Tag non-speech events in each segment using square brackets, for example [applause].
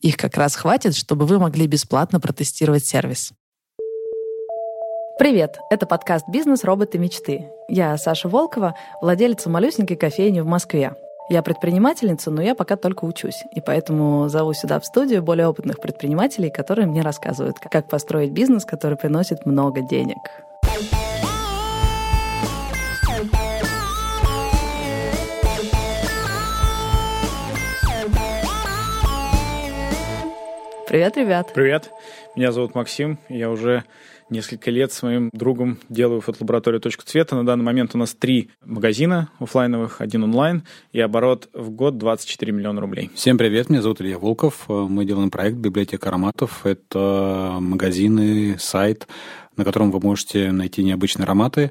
Их как раз хватит, чтобы вы могли бесплатно протестировать сервис. Привет! Это подкаст «Бизнес. Роботы. Мечты». Я Саша Волкова, владелица малюсенькой кофейни в Москве. Я предпринимательница, но я пока только учусь, и поэтому зову сюда в студию более опытных предпринимателей, которые мне рассказывают, как построить бизнес, который приносит много денег. Привет, ребят. Привет. Меня зовут Максим. Я уже несколько лет с моим другом делаю фотолабораторию «Точка цвета». На данный момент у нас три магазина офлайновых, один онлайн, и оборот в год 24 миллиона рублей. Всем привет, меня зовут Илья Волков. Мы делаем проект «Библиотека ароматов». Это магазины, сайт, на котором вы можете найти необычные ароматы.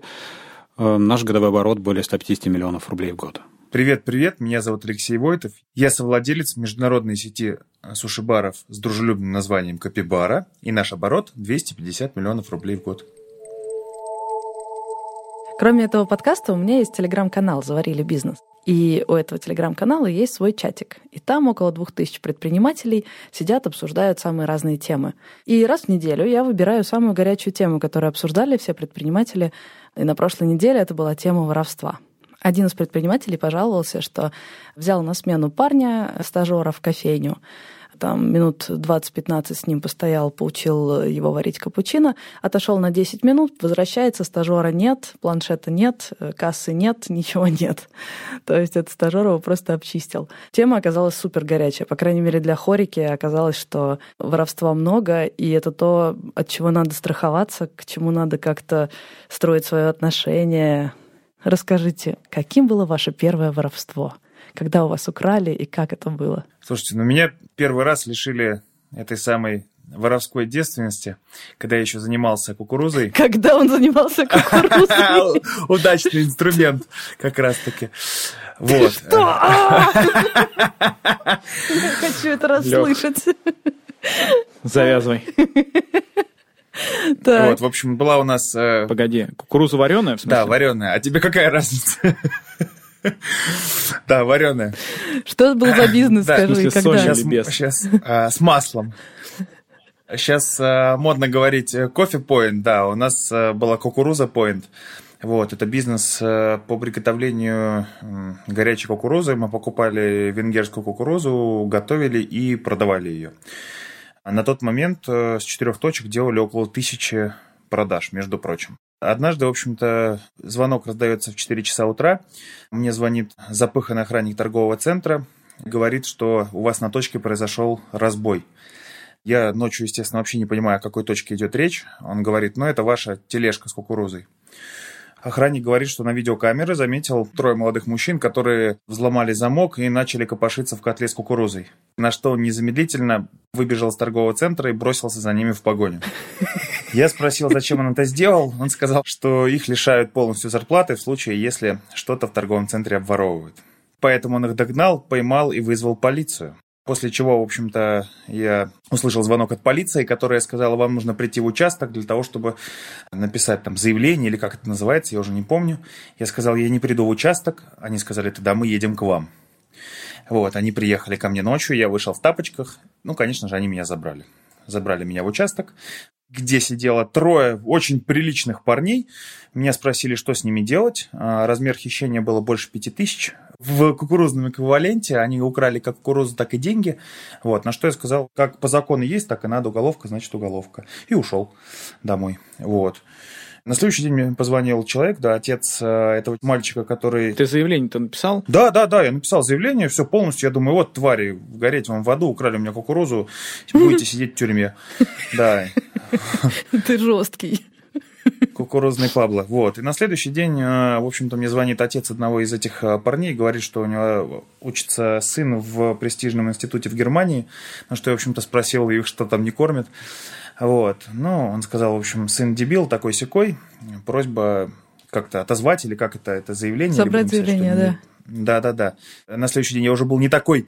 Наш годовой оборот более 150 миллионов рублей в год. Привет-привет, меня зовут Алексей Войтов. Я совладелец международной сети э, суши-баров с дружелюбным названием Капибара, и наш оборот 250 миллионов рублей в год. Кроме этого подкаста у меня есть телеграм-канал «Заварили бизнес». И у этого телеграм-канала есть свой чатик. И там около двух тысяч предпринимателей сидят, обсуждают самые разные темы. И раз в неделю я выбираю самую горячую тему, которую обсуждали все предприниматели. И на прошлой неделе это была тема воровства. Один из предпринимателей пожаловался, что взял на смену парня, стажера в кофейню, там минут 20-15 с ним постоял, поучил его варить капучино, отошел на 10 минут, возвращается, стажера нет, планшета нет, кассы нет, [laughs] ничего нет. То есть этот стажер его просто обчистил. Тема оказалась супер горячая. По крайней мере, для хорики оказалось, что воровства много, и это то, от чего надо страховаться, к чему надо как-то строить свое отношение, Расскажите, каким было ваше первое воровство? Когда у вас украли и как это было? Слушайте, ну меня первый раз лишили этой самой воровской девственности, когда я еще занимался кукурузой. Когда он занимался кукурузой? [laughs] Удачный инструмент, как раз-таки. Вот. Что? А! [laughs] Я хочу это расслышать. Завязывай. [laughs] Вот, в общем, была у нас... Э... Погоди, кукуруза вареная, в смысле? Да, вареная. А тебе какая разница? [laughs] Да, вареная. Что был за бизнес, скажи, когда? Сейчас, а, с маслом. Сейчас а, модно говорить э, кофе point, да, у нас была кукуруза point. Вот, это бизнес по приготовлению горячей кукурузы. Мы покупали венгерскую кукурузу, готовили и продавали ее. А на тот момент э, с четырех точек делали около тысячи продаж, между прочим. Однажды, в общем-то, звонок раздается в 4 часа утра. Мне звонит запыханный охранник торгового центра, говорит, что у вас на точке произошел разбой. Я ночью, естественно, вообще не понимаю, о какой точке идет речь. Он говорит, ну, это ваша тележка с кукурузой. Охранник говорит, что на видеокамеры заметил трое молодых мужчин, которые взломали замок и начали копошиться в котле с кукурузой. На что он незамедлительно выбежал из торгового центра и бросился за ними в погоню. Я спросил, зачем он это сделал. Он сказал, что их лишают полностью зарплаты в случае, если что-то в торговом центре обворовывают. Поэтому он их догнал, поймал и вызвал полицию. После чего, в общем-то, я услышал звонок от полиции, которая сказала, вам нужно прийти в участок для того, чтобы написать там заявление или как это называется, я уже не помню. Я сказал, я не приду в участок. Они сказали, тогда мы едем к вам. Вот, они приехали ко мне ночью, я вышел в тапочках. Ну, конечно же, они меня забрали. Забрали меня в участок, где сидело трое очень приличных парней. Меня спросили, что с ними делать. А, размер хищения было больше пяти тысяч в кукурузном эквиваленте. Они украли как кукурузу, так и деньги. Вот, на что я сказал, как по закону есть, так и надо уголовка, значит уголовка. И ушел домой. Вот. На следующий день мне позвонил человек, да, отец э, этого мальчика, который... Ты заявление-то написал? Да, да, да, я написал заявление, все полностью. Я думаю, вот, твари, гореть вам в аду, украли у меня кукурузу, будете [laughs] сидеть в тюрьме. Да. Ты жесткий. Кукурузный Пабло. Вот. И на следующий день, э, в общем-то, мне звонит отец одного из этих э, парней, говорит, что у него учится сын в престижном институте в Германии, на что я, в общем-то, спросил их, что там не кормят. Вот. Ну, он сказал, в общем, сын дебил такой секой. Просьба как-то отозвать или как это, это заявление. Собрать заявление, да. Да, да, да. На следующий день я уже был не такой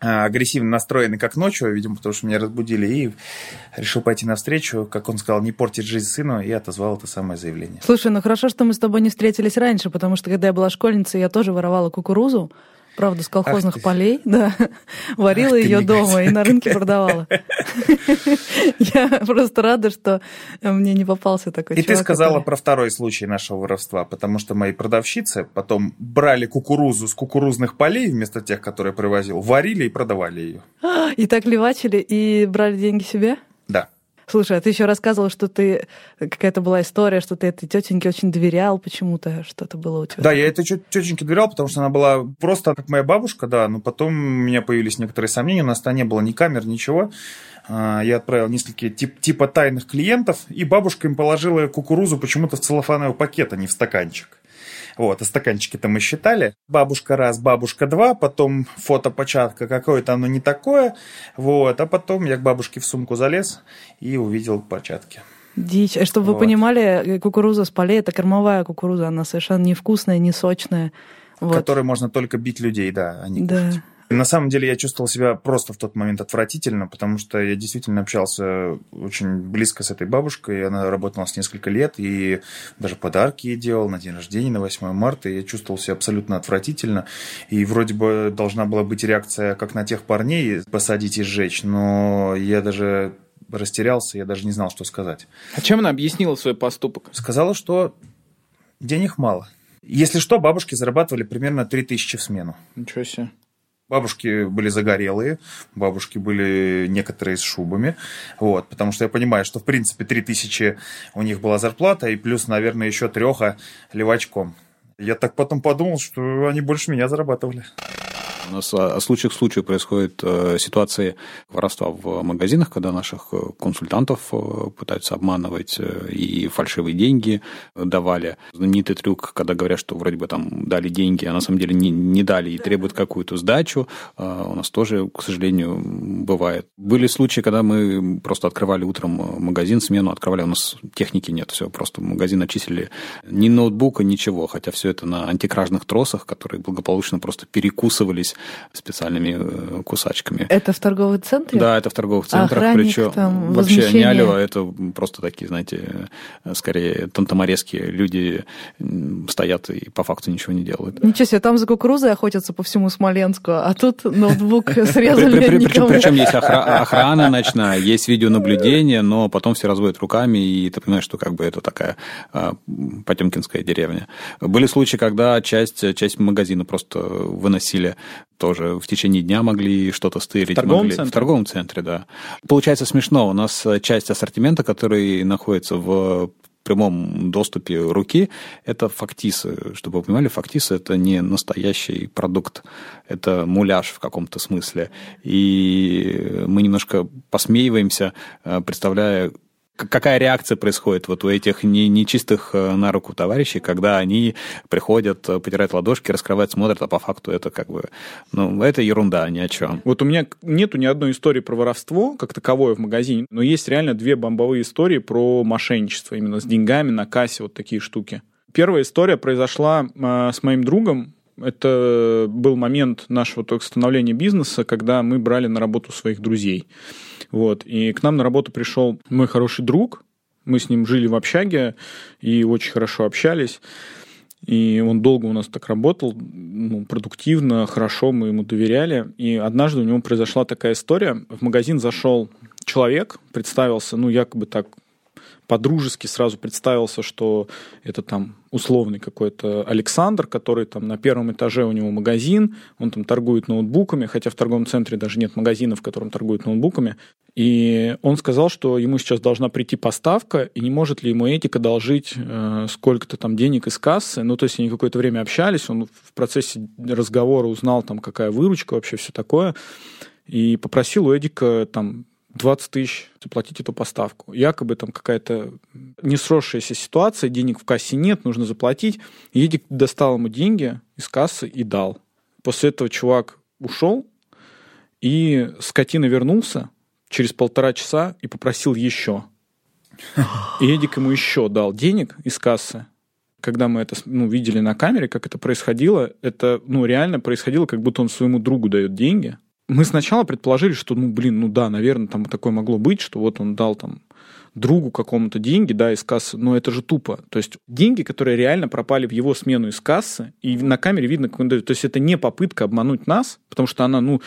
а, агрессивно настроенный, как ночью, видимо, потому что меня разбудили, и решил пойти навстречу, как он сказал, не портить жизнь сыну, и отозвал это самое заявление. Слушай, ну хорошо, что мы с тобой не встретились раньше, потому что когда я была школьницей, я тоже воровала кукурузу, правда, с колхозных Ах полей, да, [laughs] варила ее дома и на рынке продавала. [laughs] Я просто рада, что мне не попался такой И ты сказала про второй случай нашего воровства, потому что мои продавщицы потом брали кукурузу с кукурузных полей вместо тех, которые привозил, варили и продавали ее. [gasps] И так левачили и брали деньги себе? Да. Слушай, а ты еще рассказывал, что ты какая-то была история, что ты этой тетеньке очень доверял почему-то, что-то было у тебя. Да, я этой тетеньке доверял, потому что она была просто как моя бабушка, да, но потом у меня появились некоторые сомнения, у нас там не было ни камер, ничего. А, я отправил несколько тип, типа тайных клиентов, и бабушка им положила кукурузу почему-то в целлофановый пакет, а не в стаканчик. Вот, а стаканчики-то мы считали. Бабушка раз, бабушка два, потом фото початка какое-то оно не такое. Вот, а потом я к бабушке в сумку залез и увидел початки. Дичь. А чтобы вот. вы понимали, кукуруза с полей это кормовая кукуруза, она совершенно невкусная, не сочная. Вот. Которой можно только бить людей, да, а не да. кушать. На самом деле я чувствовал себя просто в тот момент отвратительно, потому что я действительно общался очень близко с этой бабушкой. Она работала с несколько лет, и даже подарки ей делал на день рождения, на 8 марта. И я чувствовал себя абсолютно отвратительно. И вроде бы должна была быть реакция, как на тех парней, посадить и сжечь. Но я даже растерялся, я даже не знал, что сказать. А чем она объяснила свой поступок? Сказала, что денег мало. Если что, бабушки зарабатывали примерно 3000 в смену. Ничего себе. Бабушки были загорелые, бабушки были некоторые с шубами, вот, потому что я понимаю, что, в принципе, 3000 у них была зарплата, и плюс, наверное, еще треха левачком. Я так потом подумал, что они больше меня зарабатывали. У нас от случая к случаю происходят э, ситуации воровства в магазинах, когда наших э, консультантов э, пытаются обманывать и фальшивые деньги давали. Знаменитый трюк, когда говорят, что вроде бы там дали деньги, а на самом деле не, не дали и требуют какую-то сдачу. У нас тоже, к сожалению, бывает. Были случаи, когда мы просто открывали утром магазин, смену открывали, у нас техники нет, все, просто магазин очистили ни ноутбука, ничего, хотя все это на антикражных тросах, которые благополучно просто перекусывались специальными э, кусачками. Это в торговых центре? Да, это в торговых центрах. А причем там, вообще не алло, это просто такие, знаете, скорее тантаморезкие люди стоят и по факту ничего не делают. Ничего себе, там за кукурузой охотятся по всему Смоленску, а тут ноутбук [laughs] срезали Причем есть охрана ночная, есть видеонаблюдение, но потом все разводят руками, и ты понимаешь, что как бы это такая а, потемкинская деревня. Были случаи, когда часть, часть магазина просто выносили тоже в течение дня могли что-то стырить. В торговом могли, центре? В торговом центре, да. Получается смешно. У нас часть ассортимента, который находится в прямом доступе руки, это фактисы. Чтобы вы понимали, фактисы – это не настоящий продукт, это муляж в каком-то смысле. И мы немножко посмеиваемся, представляя, какая реакция происходит вот у этих не, нечистых э, на руку товарищей, когда они приходят, э, потирают ладошки, раскрывают, смотрят, а по факту это как бы, ну, это ерунда, ни о чем. Вот у меня нету ни одной истории про воровство, как таковое в магазине, но есть реально две бомбовые истории про мошенничество, именно с деньгами на кассе, вот такие штуки. Первая история произошла э, с моим другом, это был момент нашего только становления бизнеса, когда мы брали на работу своих друзей. Вот. И к нам на работу пришел мой хороший друг. Мы с ним жили в общаге и очень хорошо общались. И он долго у нас так работал, ну, продуктивно, хорошо, мы ему доверяли. И однажды у него произошла такая история. В магазин зашел человек, представился, ну, якобы так по-дружески сразу представился, что это там условный какой-то Александр, который там на первом этаже у него магазин, он там торгует ноутбуками, хотя в торговом центре даже нет магазина, в котором торгуют ноутбуками. И он сказал, что ему сейчас должна прийти поставка, и не может ли ему этика должить э, сколько-то там денег из кассы. Ну, то есть они какое-то время общались, он в процессе разговора узнал там, какая выручка, вообще все такое, и попросил у Эдика там 20 тысяч заплатить эту поставку. Якобы там какая-то не сросшаяся ситуация, денег в кассе нет, нужно заплатить. И Эдик достал ему деньги из кассы и дал. После этого чувак ушел, и скотина вернулся через полтора часа и попросил еще. И Эдик ему еще дал денег из кассы. Когда мы это ну, видели на камере, как это происходило, это ну, реально происходило, как будто он своему другу дает деньги, мы сначала предположили, что, ну, блин, ну да, наверное, там такое могло быть, что вот он дал там другу какому-то деньги, да, из кассы, но это же тупо. То есть деньги, которые реально пропали в его смену из кассы, и на камере видно, как он дает. То есть это не попытка обмануть нас, потому что она, ну,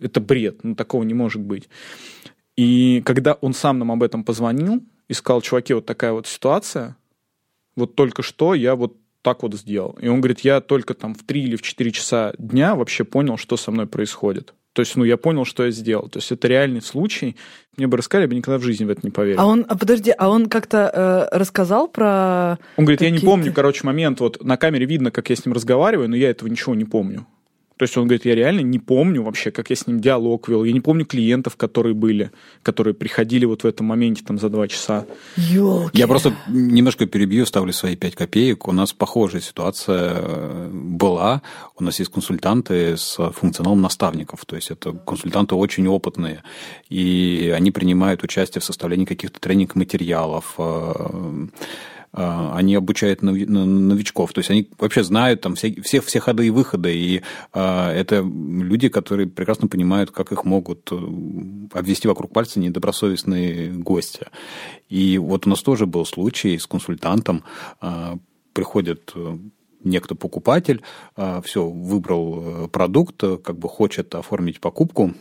это бред, ну, такого не может быть. И когда он сам нам об этом позвонил и сказал, чуваки, вот такая вот ситуация, вот только что я вот так вот сделал. И он говорит, я только там в 3 или в 4 часа дня вообще понял, что со мной происходит. То есть, ну, я понял, что я сделал. То есть, это реальный случай. Мне бы рассказали, я бы никогда в жизни в это не поверил. А он, а подожди, а он как-то э, рассказал про... Он говорит, я не помню, короче, момент, вот на камере видно, как я с ним разговариваю, но я этого ничего не помню. То есть он говорит, я реально не помню вообще, как я с ним диалог вел. Я не помню клиентов, которые были, которые приходили вот в этом моменте там за два часа. Ёлки. Я просто немножко перебью, ставлю свои пять копеек. У нас похожая ситуация э, была. У нас есть консультанты с функционалом наставников. То есть это консультанты очень опытные. И они принимают участие в составлении каких-то тренинг-материалов э, они обучают новичков, то есть они вообще знают там все, все, все ходы и выходы, и а, это люди, которые прекрасно понимают, как их могут э, обвести вокруг пальца недобросовестные гости. И вот у нас тоже был случай с консультантом, а, приходит э, некто покупатель, все, выбрал э, продукт, как бы хочет оформить покупку,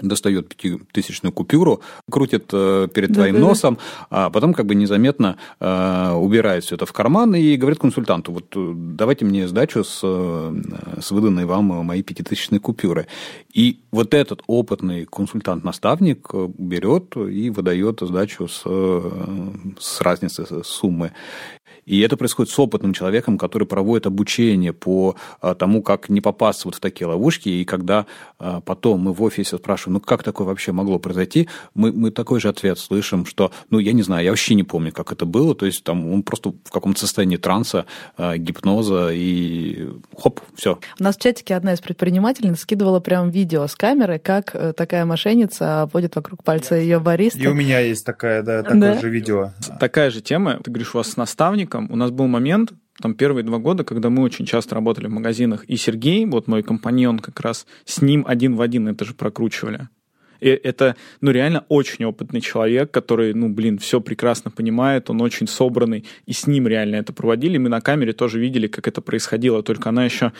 достает пятитысячную купюру, крутит э, перед твоим да, носом, да. а потом как бы незаметно э, убирает все это в карман и говорит консультанту, вот э, давайте мне сдачу с, с выданной вам моей пятитысячной купюры. И вот этот опытный консультант-наставник берет и выдает сдачу с, с разницей суммы. И это происходит с опытным человеком, который проводит обучение по а, тому, как не попасться вот в такие ловушки. И когда а, потом мы в офисе спрашиваем, ну как такое вообще могло произойти, мы, мы такой же ответ слышим, что, ну я не знаю, я вообще не помню, как это было. То есть там он просто в каком-то состоянии транса, а, гипноза и хоп, все. У нас в чатике одна из предпринимателей скидывала прям видео с камеры, как э, такая мошенница обводит вокруг пальца ее бариста. И у меня есть такая, да, такое да. же видео. Такая же тема. Ты говоришь, у вас с наставником у нас был момент, там первые два года, когда мы очень часто работали в магазинах, и Сергей, вот мой компаньон как раз, с ним один в один это же прокручивали. И это, ну, реально очень опытный человек, который, ну, блин, все прекрасно понимает, он очень собранный, и с ним реально это проводили. Мы на камере тоже видели, как это происходило, только она еще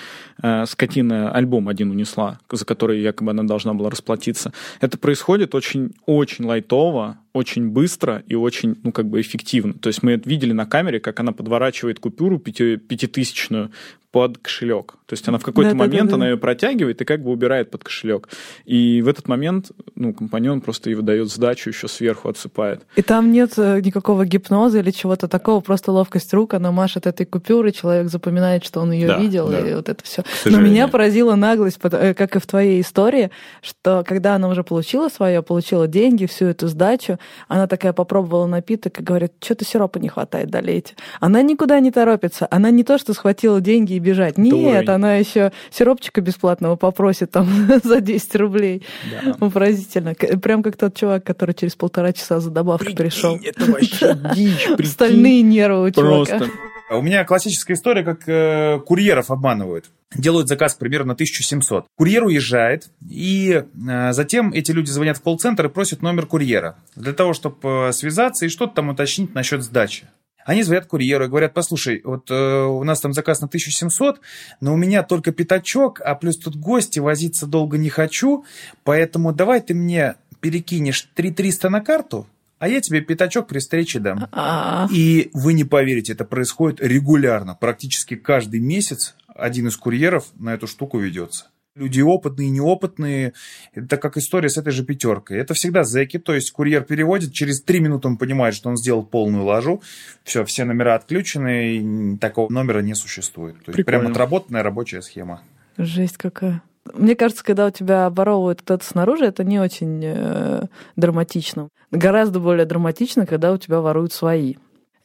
э, скотина альбом один унесла, за который якобы она должна была расплатиться. Это происходит очень-очень лайтово, очень быстро и очень, ну, как бы эффективно. То есть мы видели на камере, как она подворачивает купюру пяти, пятитысячную под кошелек. То есть она в какой-то да, момент, да, да, она ее протягивает и как бы убирает под кошелек. И в этот момент, ну, компаньон просто ей выдает сдачу, еще сверху отсыпает. И там нет э, никакого гипноза или чего-то такого, просто ловкость рук, она машет этой купюрой, человек запоминает, что он ее да, видел, да. и вот это все. Но меня поразила наглость, э, как и в твоей истории, что когда она уже получила свое, получила деньги, всю эту сдачу, она такая попробовала напиток и говорит, что-то сиропа не хватает, долейте. Она никуда не торопится, она не то, что схватила деньги бежать. Нет, Дура. она еще сиропчика бесплатного попросит там [laughs] за 10 рублей. Да. Поразительно. Прям как тот чувак, который через полтора часа за добавкой пришел. Это вообще [laughs] дичь. Стальные нервы у чувака. Просто. У меня классическая история, как э, курьеров обманывают. Делают заказ примерно на 1700. Курьер уезжает, и э, затем эти люди звонят в колл-центр и просят номер курьера для того, чтобы э, связаться и что-то там уточнить насчет сдачи. Они звонят курьеру и говорят, послушай, вот э, у нас там заказ на 1700, но у меня только пятачок, а плюс тут гости, возиться долго не хочу, поэтому давай ты мне перекинешь 3300 на карту, а я тебе пятачок при встрече дам. А, И вы не поверите, это происходит регулярно. Практически каждый месяц один из курьеров на эту штуку ведется. Люди опытные, неопытные. Это как история с этой же пятеркой. Это всегда зэки, то есть курьер переводит, через три минуты он понимает, что он сделал полную ложу. Все, все номера отключены, и такого номера не существует. То есть Прикольно. прям отработанная рабочая схема. Жесть какая. Мне кажется, когда у тебя оборовывает кто-то снаружи, это не очень э, драматично. Гораздо более драматично, когда у тебя воруют свои.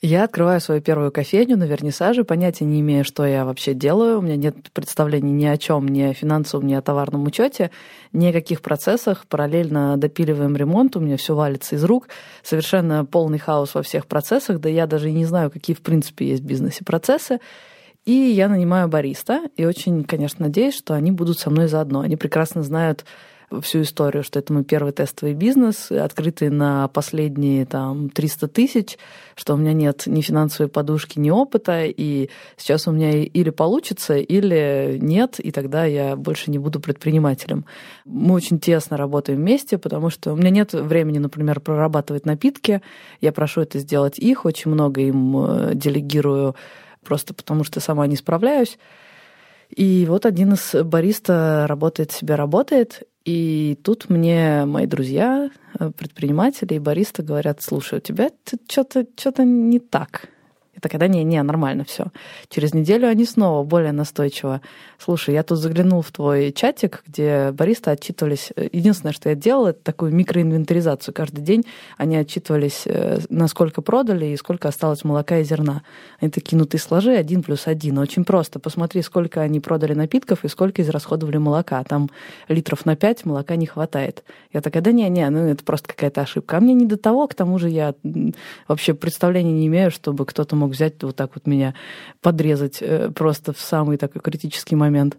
Я открываю свою первую кофейню на вернисаже, понятия не имея, что я вообще делаю. У меня нет представлений ни о чем, ни о финансовом, ни о товарном учете, ни о каких процессах. Параллельно допиливаем ремонт, у меня все валится из рук. Совершенно полный хаос во всех процессах, да я даже и не знаю, какие в принципе есть в бизнесе процессы. И я нанимаю бариста, и очень, конечно, надеюсь, что они будут со мной заодно. Они прекрасно знают всю историю, что это мой первый тестовый бизнес, открытый на последние там 300 тысяч, что у меня нет ни финансовой подушки, ни опыта, и сейчас у меня или получится, или нет, и тогда я больше не буду предпринимателем. Мы очень тесно работаем вместе, потому что у меня нет времени, например, прорабатывать напитки. Я прошу это сделать их, очень много им э, делегирую просто потому что сама не справляюсь. И вот один из бариста работает себе, работает, и тут мне мои друзья, э, предприниматели и баристы говорят, слушай, у тебя что-то что не так. И тогда не, не, нормально все. Через неделю они снова более настойчиво. Слушай, я тут заглянул в твой чатик, где баристы отчитывались. Единственное, что я делала, это такую микроинвентаризацию. Каждый день они отчитывались, э, насколько продали и сколько осталось молока и зерна. Они такие, ну ты сложи один плюс один. Очень просто. Посмотри, сколько они продали напитков и сколько израсходовали молока. Там литров на пять молока не хватает. Я такая, да не-не, ну это просто какая-то ошибка. А мне не до того, к тому же я вообще представления не имею, чтобы кто-то мог взять вот так вот меня подрезать э, просто в самый такой критический момент.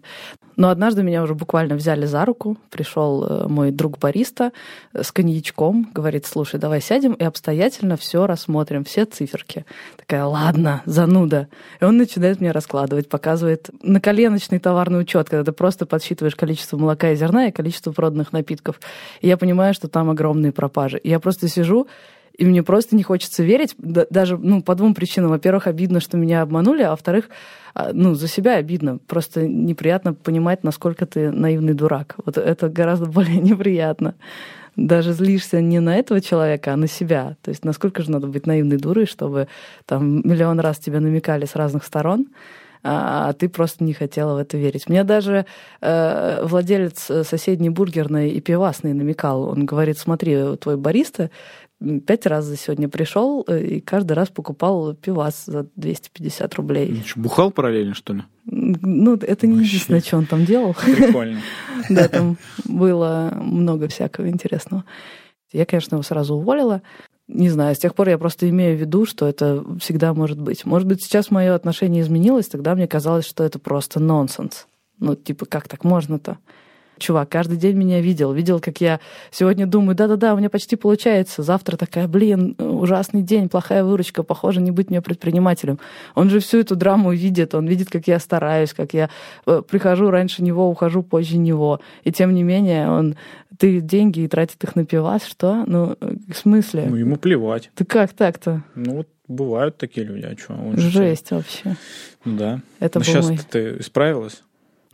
Но однажды меня уже буквально взяли за руку, пришел э, мой друг бариста с коньячком, говорит, слушай, давай сядем и обстоятельно все рассмотрим, все циферки. Такая, ладно, зануда. И он начинает мне раскладывать, показывает наколеночный товарный учет, когда ты просто подсчитываешь количество молока и зерна и количество проданных напитков. И я понимаю, что там огромные пропажи. И я просто сижу и мне просто не хочется верить, даже ну, по двум причинам. Во-первых, обидно, что меня обманули, а во-вторых, ну, за себя обидно. Просто неприятно понимать, насколько ты наивный дурак. Вот это гораздо [laughs] более неприятно. Даже злишься не на этого человека, а на себя. То есть насколько же надо быть наивной дурой, чтобы там миллион раз тебя намекали с разных сторон, а ты просто не хотела в это верить. Мне даже э, владелец соседней бургерной и пивасной намекал. Он говорит, смотри, твой бариста пять раз за сегодня пришел и каждый раз покупал пивас за 250 рублей. Ну, что, бухал параллельно, что ли? Ну, это не Вообще. единственное, что он там делал. Прикольно. [laughs] Да, там было много всякого интересного. Я, конечно, его сразу уволила. Не знаю, с тех пор я просто имею в виду, что это всегда может быть. Может быть, сейчас мое отношение изменилось, тогда мне казалось, что это просто нонсенс. Ну, типа, как так можно-то? Чувак каждый день меня видел. Видел, как я сегодня думаю, да-да-да, у меня почти получается. Завтра такая, блин, ужасный день, плохая выручка, похоже, не быть мне предпринимателем. Он же всю эту драму видит, он видит, как я стараюсь, как я э, прихожу раньше него, ухожу позже него. И тем не менее, он ты деньги и тратит их на пивас, что? Ну, в смысле? Ну, ему плевать. Ты как так-то? Ну, вот бывают такие люди, а что? Он же Жесть вообще. всё- Ну, да. Это Ну, был сейчас мой... ты исправилась?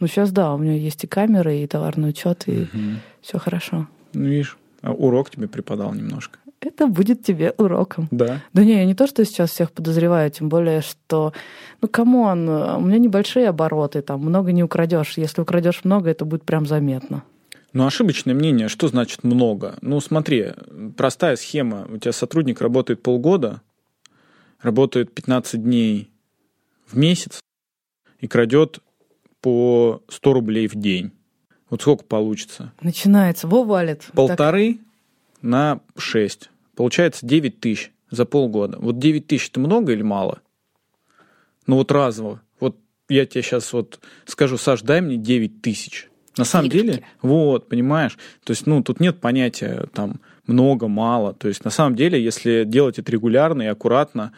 Ну, сейчас да, у меня есть и камеры, и товарный учет, и Мгм. все хорошо. Ну, видишь, а урок тебе преподал немножко. Это будет тебе уроком. Да. Да не, я не то, что сейчас всех подозреваю, тем более, что, ну, come on, у меня небольшие обороты, там много не украдешь. Если украдешь много, это будет прям заметно. Ну, ошибочное мнение, что значит много? Ну, смотри, простая схема. У тебя сотрудник работает полгода, работает 15 дней в месяц и крадет по 100 рублей в день. Вот сколько получится? Начинается, во валит. Полторы на 6. Получается 9 тысяч за полгода. Вот 9 тысяч это много или мало? Ну вот разово. Вот я тебе сейчас вот скажу, Саш, дай мне 9 тысяч. На самом Денежки. деле, вот, понимаешь, то есть, ну, тут нет понятия там много, мало. То есть, на самом деле, если делать это регулярно и аккуратно,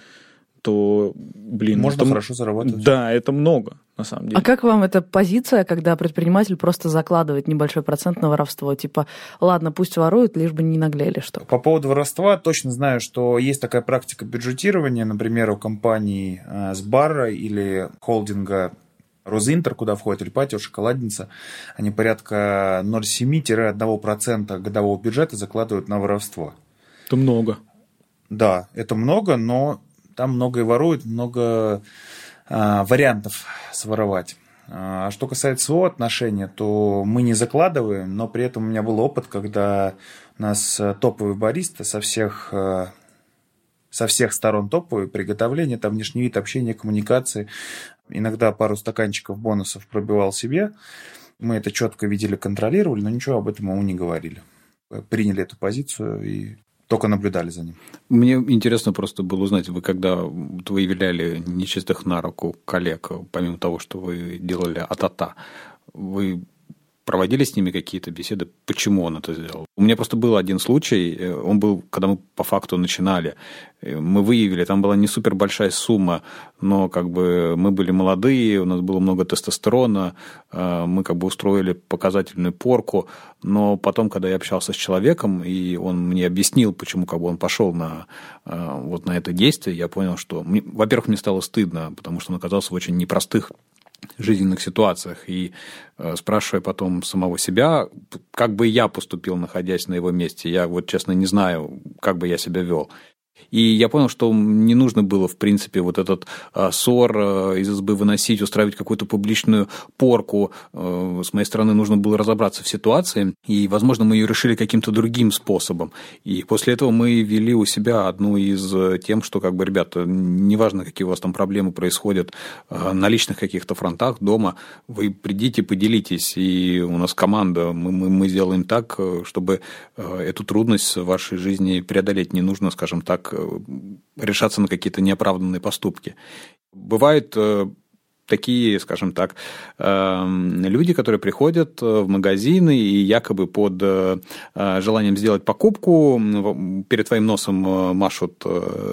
то, блин, Можно это хорошо заработать. Да, это много. на самом деле. А как вам эта позиция, когда предприниматель просто закладывает небольшой процент на воровство? Типа, ладно, пусть воруют, лишь бы не наглели, что По поводу воровства точно знаю, что есть такая практика бюджетирования, например, у компаний э, Сбара или холдинга Розинтер, куда входит Ильпатио, Шоколадница, они порядка 0,7-1% годового бюджета закладывают на воровство. Это много. Да, это много, но там много и воруют, много а, вариантов своровать. А что касается своего отношения, то мы не закладываем, но при этом у меня был опыт, когда у нас э, топовый бариста со всех э, со всех сторон топовые приготовление, там внешний вид, общение, коммуникации. Иногда пару стаканчиков бонусов пробивал себе. Мы это четко видели, контролировали, но ничего об этом ему не говорили. Приняли эту позицию и только наблюдали за ним. Мне интересно просто было узнать, вы когда выявляли нечистых на руку коллег, помимо того, что вы делали атата, вы проводили с ними какие-то беседы, почему он это сделал. У меня просто был один случай, э, он был, когда мы по факту начинали, э, мы выявили, там была не супер большая сумма, но как бы мы были молодые, у нас было много тестостерона, э, мы как бы устроили показательную порку, но потом, когда я общался с человеком, и он мне объяснил, почему как бы он пошел на, вот на это действие, я понял, что, во-первых, мне стало стыдно, потому что он оказался в очень непростых жизненных ситуациях. И э, спрашивая потом самого себя, как бы я поступил, находясь на его месте, я вот честно не знаю, как бы я себя вел. И я понял, что не нужно было, в принципе, вот этот а, ссор а, из избы выносить, устраивать какую-то публичную порку. А, с моей стороны нужно было разобраться в ситуации, и, возможно, мы ее решили каким-то другим способом. И после этого мы вели у себя одну из тем, что, как бы, ребята, неважно, какие у вас там проблемы происходят на личных каких-то фронтах дома, вы придите, поделитесь, и у нас команда, мы, мы, мы сделаем так, чтобы эту трудность в вашей жизни преодолеть. Не нужно, скажем так, Э, решаться на какие-то неоправданные поступки. Бывает э, такие, скажем так, эм, люди, которые приходят э, в магазины и якобы под э, желанием сделать покупку перед твоим носом э, машут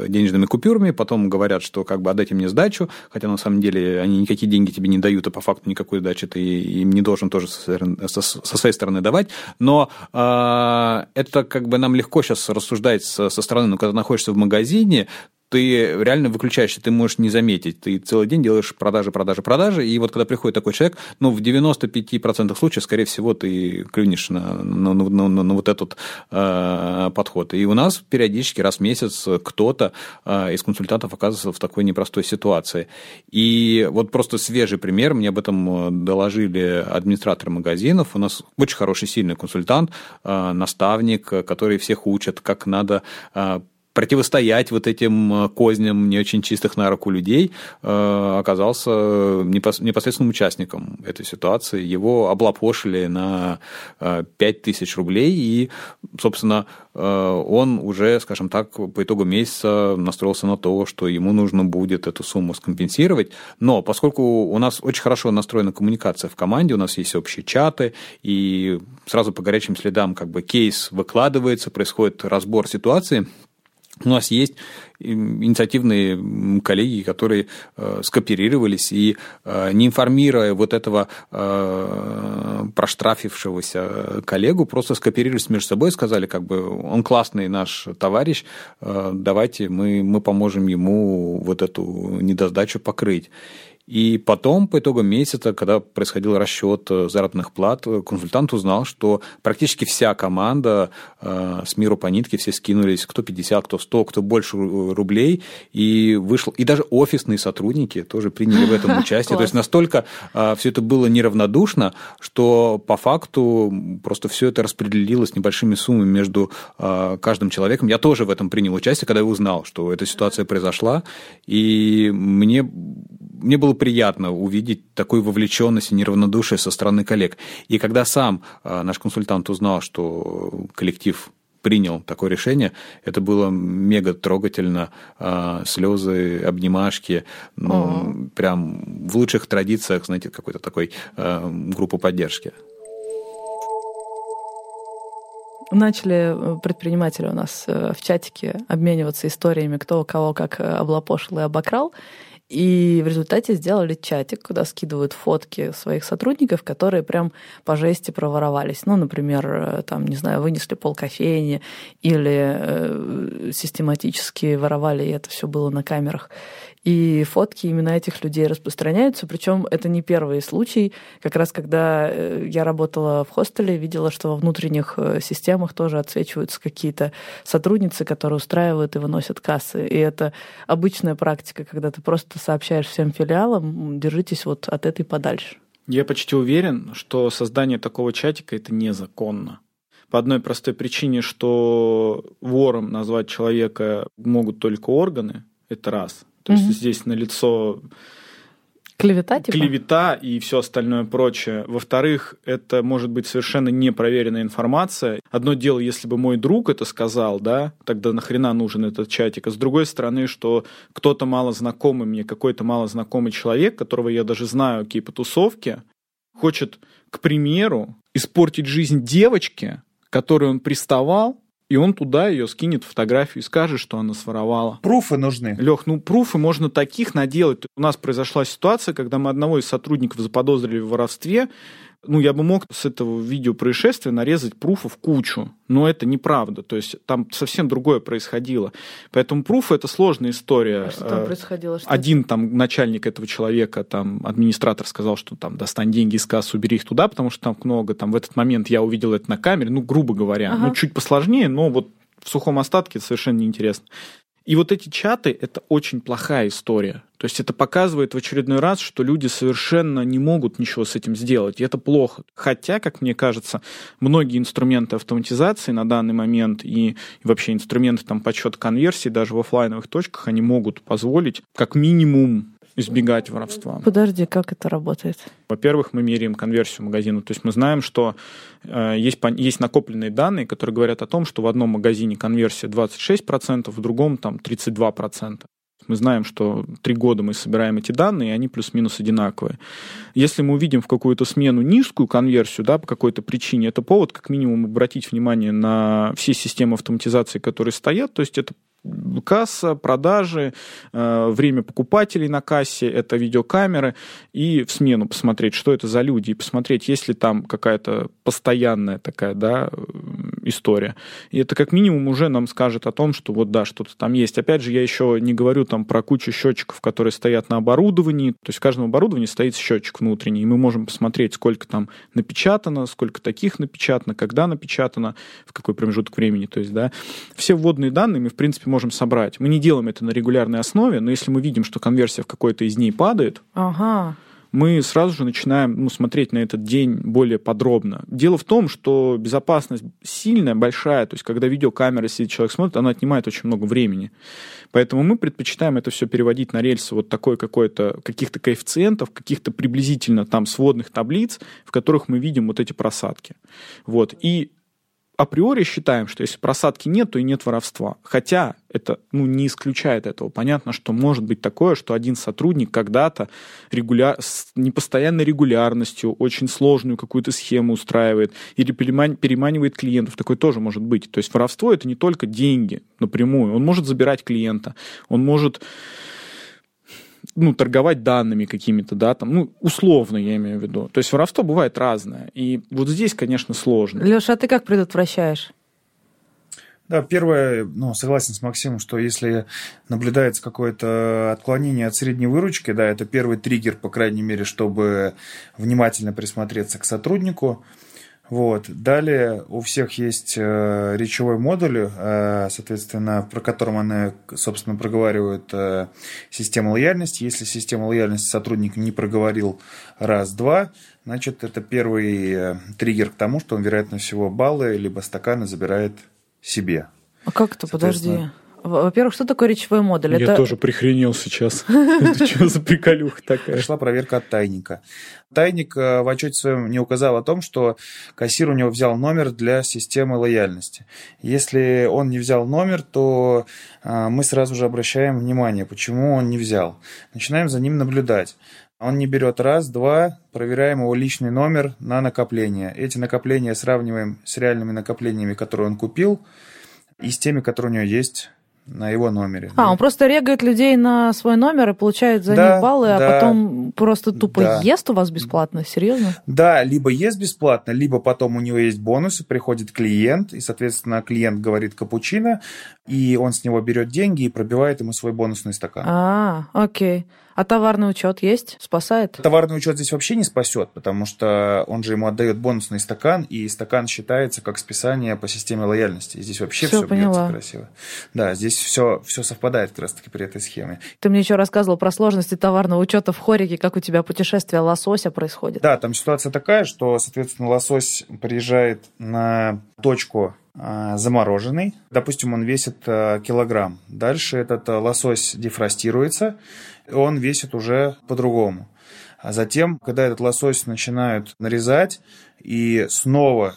денежными купюрами, потом говорят, что как бы отдайте мне сдачу, хотя на самом деле они никакие деньги тебе не дают, а по факту никакой сдачи ты им не должен тоже со своей стороны давать. Но это как бы нам легко сейчас рассуждать со стороны, но когда находишься в магазине, ты реально выключаешься, ты можешь не заметить. Ты целый день делаешь продажи, продажи, продажи, и вот когда приходит такой человек, ну, в 95% случаев, скорее всего, ты клюнешь на, на, на, на, на вот этот э, подход. И у нас периодически раз в месяц кто-то э, из консультантов оказывается в такой непростой ситуации. И вот просто свежий пример, мне об этом э, доложили администраторы магазинов. У нас очень хороший, сильный консультант, э, наставник, который всех учит, как надо э, противостоять вот этим э, козням не очень чистых на руку людей, э, оказался непосредственным участником этой ситуации. Его облапошили на 5 э, тысяч рублей, и, собственно, он уже, скажем так, по итогу месяца настроился на то, что ему нужно будет эту сумму скомпенсировать. Но поскольку у нас очень хорошо настроена коммуникация в команде, у нас есть общие чаты, и сразу по горячим следам как бы кейс выкладывается, происходит разбор ситуации – у нас есть инициативные коллеги, которые э, скооперировались и, э, не информируя вот этого э, проштрафившегося коллегу, просто скооперировались между собой и сказали, как бы, он классный наш товарищ, давайте мы, мы поможем ему вот эту недосдачу покрыть. И потом, по итогам месяца, когда происходил расчет э, заработных плат, э, консультант узнал, что практически вся команда э, с миру по нитке, все скинулись, кто 50, кто 100, кто больше рублей, и вышел, и даже офисные сотрудники тоже приняли в этом [laughs] участие. То есть настолько все это было неравнодушно, что по факту просто все это распределилось небольшими суммами между каждым человеком. Я тоже в этом принял участие, когда я узнал, что эта ситуация произошла, и мне мне было приятно увидеть такую вовлеченность и неравнодушие со стороны коллег. И когда сам а, наш консультант узнал, что коллектив принял такое решение, это было мега трогательно, а, слезы, обнимашки, ну, О. прям в лучших традициях, знаете, какой-то такой а, группы поддержки. Начали э, предприниматели у нас э, в чатике обмениваться историями, кто кого как э, облапошил и обокрал. И в результате сделали чатик, куда скидывают фотки своих сотрудников, которые прям по жести проворовались. Ну, например, э, там, не знаю, вынесли пол кофейни или э, систематически воровали, и это все было на камерах. И фотки именно этих людей распространяются. Причем это не первый случай. Как раз когда э, я работала в хостеле, видела, что во внутренних э, системах тоже отсвечиваются какие-то сотрудницы, которые устраивают и выносят кассы. И это обычная практика, когда ты просто сообщаешь всем филиалам, держитесь вот от этой подальше. Я почти уверен, что создание такого чатика это незаконно. По одной простой причине, что вором назвать человека могут только органы, это раз. То есть здесь налицо Клевета, типа? Клевета и все остальное прочее. Во-вторых, это может быть совершенно непроверенная информация. Одно дело, если бы мой друг это сказал, да, тогда нахрена нужен этот чатик. А с другой стороны, что кто-то мало знакомый мне, какой-то мало знакомый человек, которого я даже знаю, какие потусовки, хочет, к примеру, испортить жизнь девочке, которой он приставал, и он туда ее скинет фотографию и скажет, что она своровала. Пруфы нужны. Лех, ну пруфы можно таких наделать. У нас произошла ситуация, когда мы одного из сотрудников заподозрили в воровстве, ну, я бы мог с этого видео происшествия нарезать пруфов кучу, но это неправда. То есть там совсем другое происходило. Поэтому пруф это сложная история. А что там происходило? Что Один это? там начальник этого человека, там администратор сказал, что там достань деньги из кассы, убери их туда, потому что там много. Там в этот момент я увидел это на камере, ну, грубо говоря. Ага. Ну, чуть посложнее, но вот в сухом остатке это совершенно неинтересно. И вот эти чаты — это очень плохая история. То есть это показывает в очередной раз, что люди совершенно не могут ничего с этим сделать, и это плохо. Хотя, как мне кажется, многие инструменты автоматизации на данный момент и, вообще инструменты там подсчета конверсии даже в офлайновых точках, они могут позволить как минимум избегать воровства. Подожди, как это работает? Во-первых, мы меряем конверсию магазина. То есть мы знаем, что э, есть, есть накопленные данные, которые говорят о том, что в одном магазине конверсия 26%, в другом там 32%. Мы знаем, что три года мы собираем эти данные, и они плюс-минус одинаковые. Если мы увидим в какую-то смену низкую конверсию, да, по какой-то причине, это повод как минимум обратить внимание на все системы автоматизации, которые стоят. То есть это касса, продажи, э, время покупателей на кассе, это видеокамеры, и в смену посмотреть, что это за люди, и посмотреть, есть ли там какая-то постоянная такая, да, история. И это как минимум уже нам скажет о том, что вот да, что-то там есть. Опять же, я еще не говорю там про кучу счетчиков, которые стоят на оборудовании. То есть в каждом оборудовании стоит счетчик внутренний, и мы можем посмотреть, сколько там напечатано, сколько таких напечатано, когда напечатано, в какой промежуток времени. То есть, да, все вводные данные мы, в принципе, можем собрать. Мы не делаем это на регулярной основе, но если мы видим, что конверсия в какой-то из дней падает, ага мы сразу же начинаем ну, смотреть на этот день более подробно. Дело в том, что безопасность сильная, большая, то есть когда видеокамера сидит, человек смотрит, она отнимает очень много времени. Поэтому мы предпочитаем это все переводить на рельсы вот такой какой-то, каких-то коэффициентов, каких-то приблизительно там сводных таблиц, в которых мы видим вот эти просадки. Вот. И априори считаем, что если просадки нет, то и нет воровства. Хотя это ну, не исключает этого. Понятно, что может быть такое, что один сотрудник когда-то регуляр... с непостоянной регулярностью очень сложную какую-то схему устраивает или переманивает клиентов. Такое тоже может быть. То есть воровство — это не только деньги напрямую. Он может забирать клиента, он может ну, торговать данными какими-то, да, там, ну, условно я имею в виду. То есть воровство бывает разное. И вот здесь, конечно, сложно. Леша, а ты как предотвращаешь? Да, первое, ну, согласен с Максимом, что если наблюдается какое-то отклонение от средней выручки, да, это первый триггер, по крайней мере, чтобы внимательно присмотреться к сотруднику. Вот. Далее у всех есть э, речевой модуль, э, соответственно, про котором они, собственно, проговаривают э, систему лояльности. Если система лояльности сотрудник не проговорил раз-два, значит, это первый э, триггер к тому, что он, вероятно всего, баллы либо стаканы забирает себе. А как это, подожди? Во-первых, что такое речевой модуль? Я это... тоже прихренел сейчас. [laughs] Это что за приколюха такая? Пришла проверка от тайника. Тайник э, в отчете своем не указал о том, что кассир у него взял номер для системы лояльности. Если он не взял номер, то э, мы сразу же обращаем внимание, почему он не взял. Начинаем за ним наблюдать. Он не берет раз, два, проверяем его личный номер на накопление. Эти накопления сравниваем с реальными накоплениями, которые он купил, и с теми, которые у него есть на его номере. А, он просто регает людей на свой номер и получает за да, них баллы, а да, а потом просто тупо да. ест у вас бесплатно? Серьезно? Да, либо ест бесплатно, либо потом у него есть бонусы, приходит клиент, и, соответственно, клиент говорит капучино, и он с него берет деньги и пробивает ему свой бонусный стакан. А, окей. А товарный учет есть? Спасает? Товарный учет здесь вообще не спасет, потому что он же ему отдает бонусный стакан, и стакан считается как списание по системе лояльности. Здесь вообще все, все бьется красиво. Да, здесь все, все совпадает как раз-таки при этой схеме. Ты мне еще рассказывал про сложности товарного учета в хорике, как у тебя путешествие лосося происходит. Да, там ситуация такая, что, соответственно, лосось приезжает на точку замороженный. Допустим, он весит а, килограмм. Дальше этот а, лосось дефростируется, он весит уже по-другому. А затем, когда этот лосось начинают нарезать и снова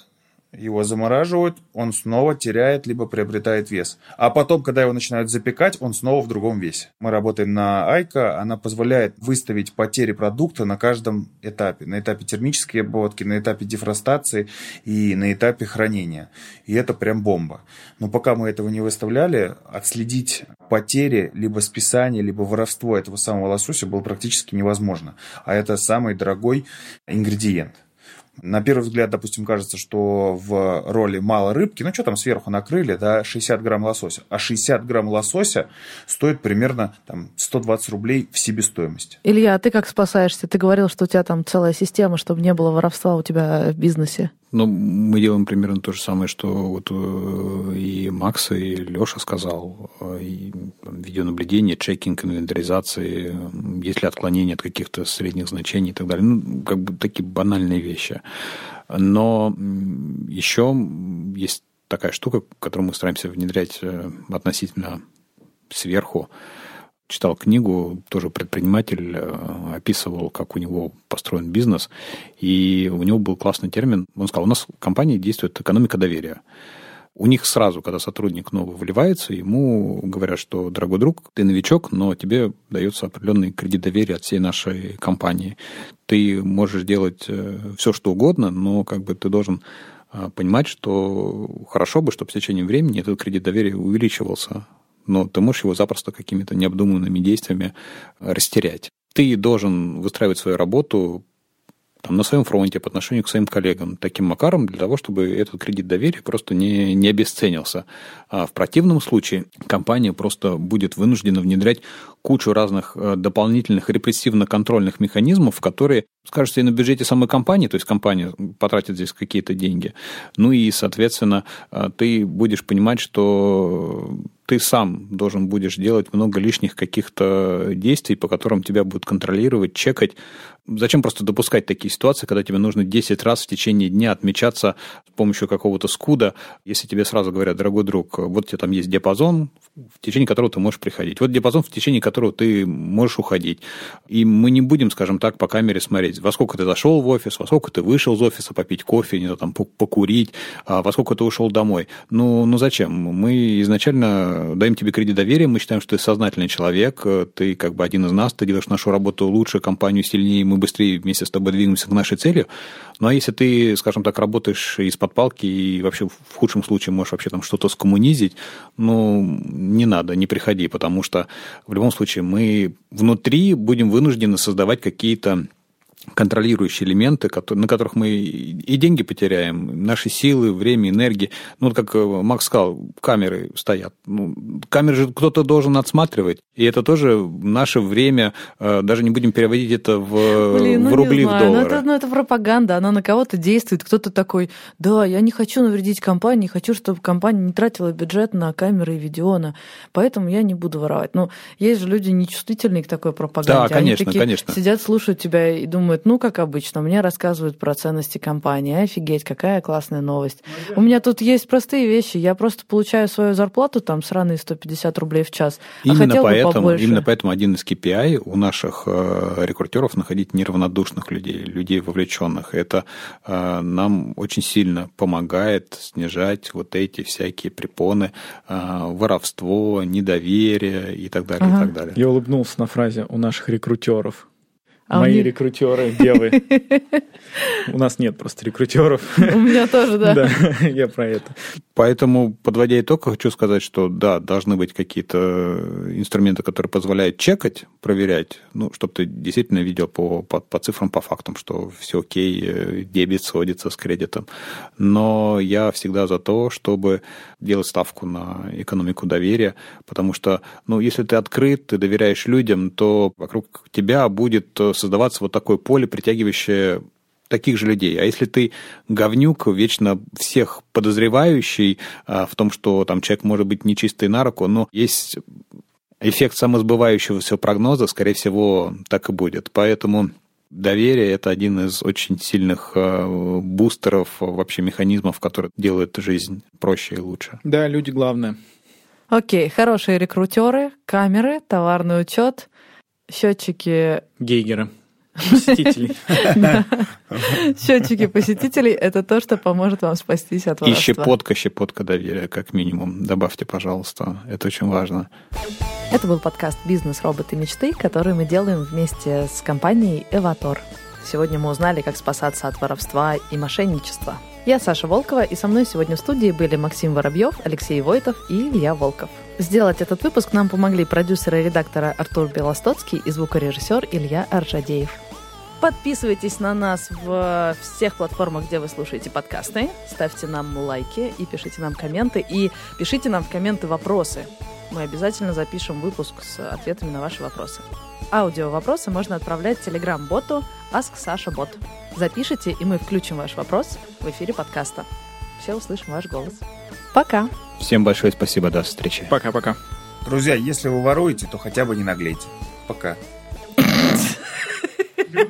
его замораживают, он снова теряет либо приобретает вес. А потом, когда его начинают запекать, он снова в другом весе. Мы работаем на Айка, она позволяет выставить потери продукта на каждом этапе. На этапе термической обработки, на этапе дефростации и на этапе хранения. И это прям бомба. Но пока мы этого не выставляли, отследить потери, либо списание, либо воровство этого самого лосося было практически невозможно. А это самый дорогой ингредиент. На первый взгляд, допустим, кажется, что в роли мало рыбки, ну что там сверху накрыли, да, 60 грамм лосося. А 60 грамм лосося стоит примерно там, 120 рублей в себестоимости. Илья, а ты как спасаешься? Ты говорил, что у тебя там целая система, чтобы не было воровства у тебя в бизнесе. Ну, мы делаем примерно то же самое, что вот э, и Макс, и Леша сказал. И видеонаблюдение, чекинг, инвентаризации, есть ли отклонения от каких-то средних значений и так далее. Ну, как бы такие банальные вещи. Но еще есть такая штука, которую мы стараемся внедрять э, относительно сверху читал книгу, тоже предприниматель э, описывал, как у него построен бизнес, и у него был классный термин. Он сказал, у нас в компании действует экономика доверия. У них сразу, когда сотрудник новый вливается, ему говорят, что, дорогой друг, ты новичок, но тебе дается определенный кредит доверия от всей нашей компании. Ты можешь делать э, все, что угодно, но как бы ты должен э, понимать, что хорошо бы, чтобы в течение времени этот кредит доверия увеличивался но ты можешь его запросто какими-то необдуманными действиями растерять. Ты должен выстраивать свою работу там, на своем фронте по отношению к своим коллегам таким макаром для того, чтобы этот кредит доверия просто не, не обесценился. А в противном случае компания просто будет вынуждена внедрять кучу разных э, дополнительных репрессивно-контрольных механизмов, которые скажется и на бюджете самой компании, то есть компания потратит здесь какие-то деньги. Ну и, соответственно, э, ты будешь понимать, что ты сам должен будешь делать много лишних каких-то действий, по которым тебя будут контролировать, чекать. Зачем просто допускать такие ситуации, когда тебе нужно 10 раз в течение дня отмечаться с помощью какого-то скуда, если тебе сразу говорят, дорогой друг, вот тебе там есть диапазон, в течение которого ты можешь приходить. Вот диапазон, в течение которого ты можешь уходить. И мы не будем, скажем так, по камере смотреть, во сколько ты зашел в офис, во сколько ты вышел из офиса попить кофе, не знаю, там, покурить, а во сколько ты ушел домой. Ну, ну зачем? Мы изначально даем тебе кредит доверия, мы считаем, что ты сознательный человек, ты как бы один из нас, ты делаешь нашу работу лучше, компанию сильнее, мы быстрее вместе с тобой двигаемся к нашей цели. Ну, а если ты, скажем так, работаешь из-под палки и вообще в худшем случае можешь вообще там что-то скоммунизить, ну, не надо, не приходи, потому что в любом случае мы внутри будем вынуждены создавать какие-то контролирующие элементы, на которых мы и деньги потеряем, наши силы, время, энергии. Ну, вот как э, Макс сказал, камеры стоят. Ну, камеры же кто-то должен отсматривать. И это тоже наше время, э, даже не будем переводить это в, Блин, ну в рубли, не знаю. в доллары. Ну, это, ну, это пропаганда, она на кого-то действует. Кто-то такой, да, я не хочу навредить компании, хочу, чтобы компания не тратила бюджет на камеры и видео, на... поэтому я не буду воровать. Но есть же люди нечувствительные к такой пропаганде. Да, конечно, Они такие конечно. сидят, слушают тебя и думают, думают, ну, как обычно, мне рассказывают про ценности компании. Офигеть, какая классная новость. У меня тут есть простые вещи. Я просто получаю свою зарплату, там, сраные 150 рублей в час. А именно, а поэтому, именно поэтому один из KPI у наших э, рекрутеров находить неравнодушных людей, людей вовлеченных. Это э, нам очень сильно помогает снижать вот эти всякие препоны, э, воровство, недоверие и так далее, ага. и так далее. Я улыбнулся на фразе «у наших рекрутеров». А Мои них... рекрутеры, девы. [laughs] У нас нет просто рекрутеров. У меня тоже, да. [laughs] Да, я про это. Поэтому, подводя итог, хочу сказать, что да, должны быть какие-то инструменты, которые позволяют чекать, проверять, ну, чтобы ты действительно видел по, по, по цифрам, по фактам, что все окей, э, дебет сходится с кредитом. Но я всегда за то, чтобы делать ставку на экономику доверия, потому что, ну, если ты открыт, ты доверяешь людям, то вокруг тебя будет создаваться вот такое поле, притягивающее таких же людей. А если ты говнюк, вечно всех подозревающий а, в том, что там человек может быть нечистый на руку, но есть эффект самосбывающегося прогноза, скорее всего, так и будет. Поэтому доверие – это один из очень сильных а, бустеров, вообще механизмов, которые делают жизнь проще и лучше. Да, люди главное. Окей, хорошие рекрутеры, камеры, товарный учет, счетчики... Гейгера. [laughs] Посетителей. Счетчики посетителей – это то, что поможет вам спастись от воровства. И щепотка, щепотка доверия, как минимум. Добавьте, пожалуйста. Это очень важно. Это был подкаст «Бизнес. Роботы. Мечты», который мы делаем вместе с компанией «Эватор». Сегодня мы узнали, как спасаться от воровства и мошенничества. Я Саша Волкова, и со мной сегодня в студии были Максим Воробьев, Алексей Войтов и Илья Волков. Сделать этот выпуск нам помогли продюсеры и редактора Артур Белостоцкий и звукорежиссер Илья Аржадеев. Подписывайтесь на нас в всех платформах, где вы слушаете подкасты. Ставьте нам лайки и пишите нам комменты. И пишите нам в комменты вопросы. Мы обязательно запишем выпуск с ответами на ваши вопросы. Аудио вопросы можно отправлять телеграм-боту AskSashaBot. Запишите, и мы включим ваш вопрос в эфире подкаста. Все услышим ваш голос. Пока! Всем большое спасибо, до встречи. Пока-пока. Друзья, если вы воруете, то хотя бы не наглейте. Пока. Нет,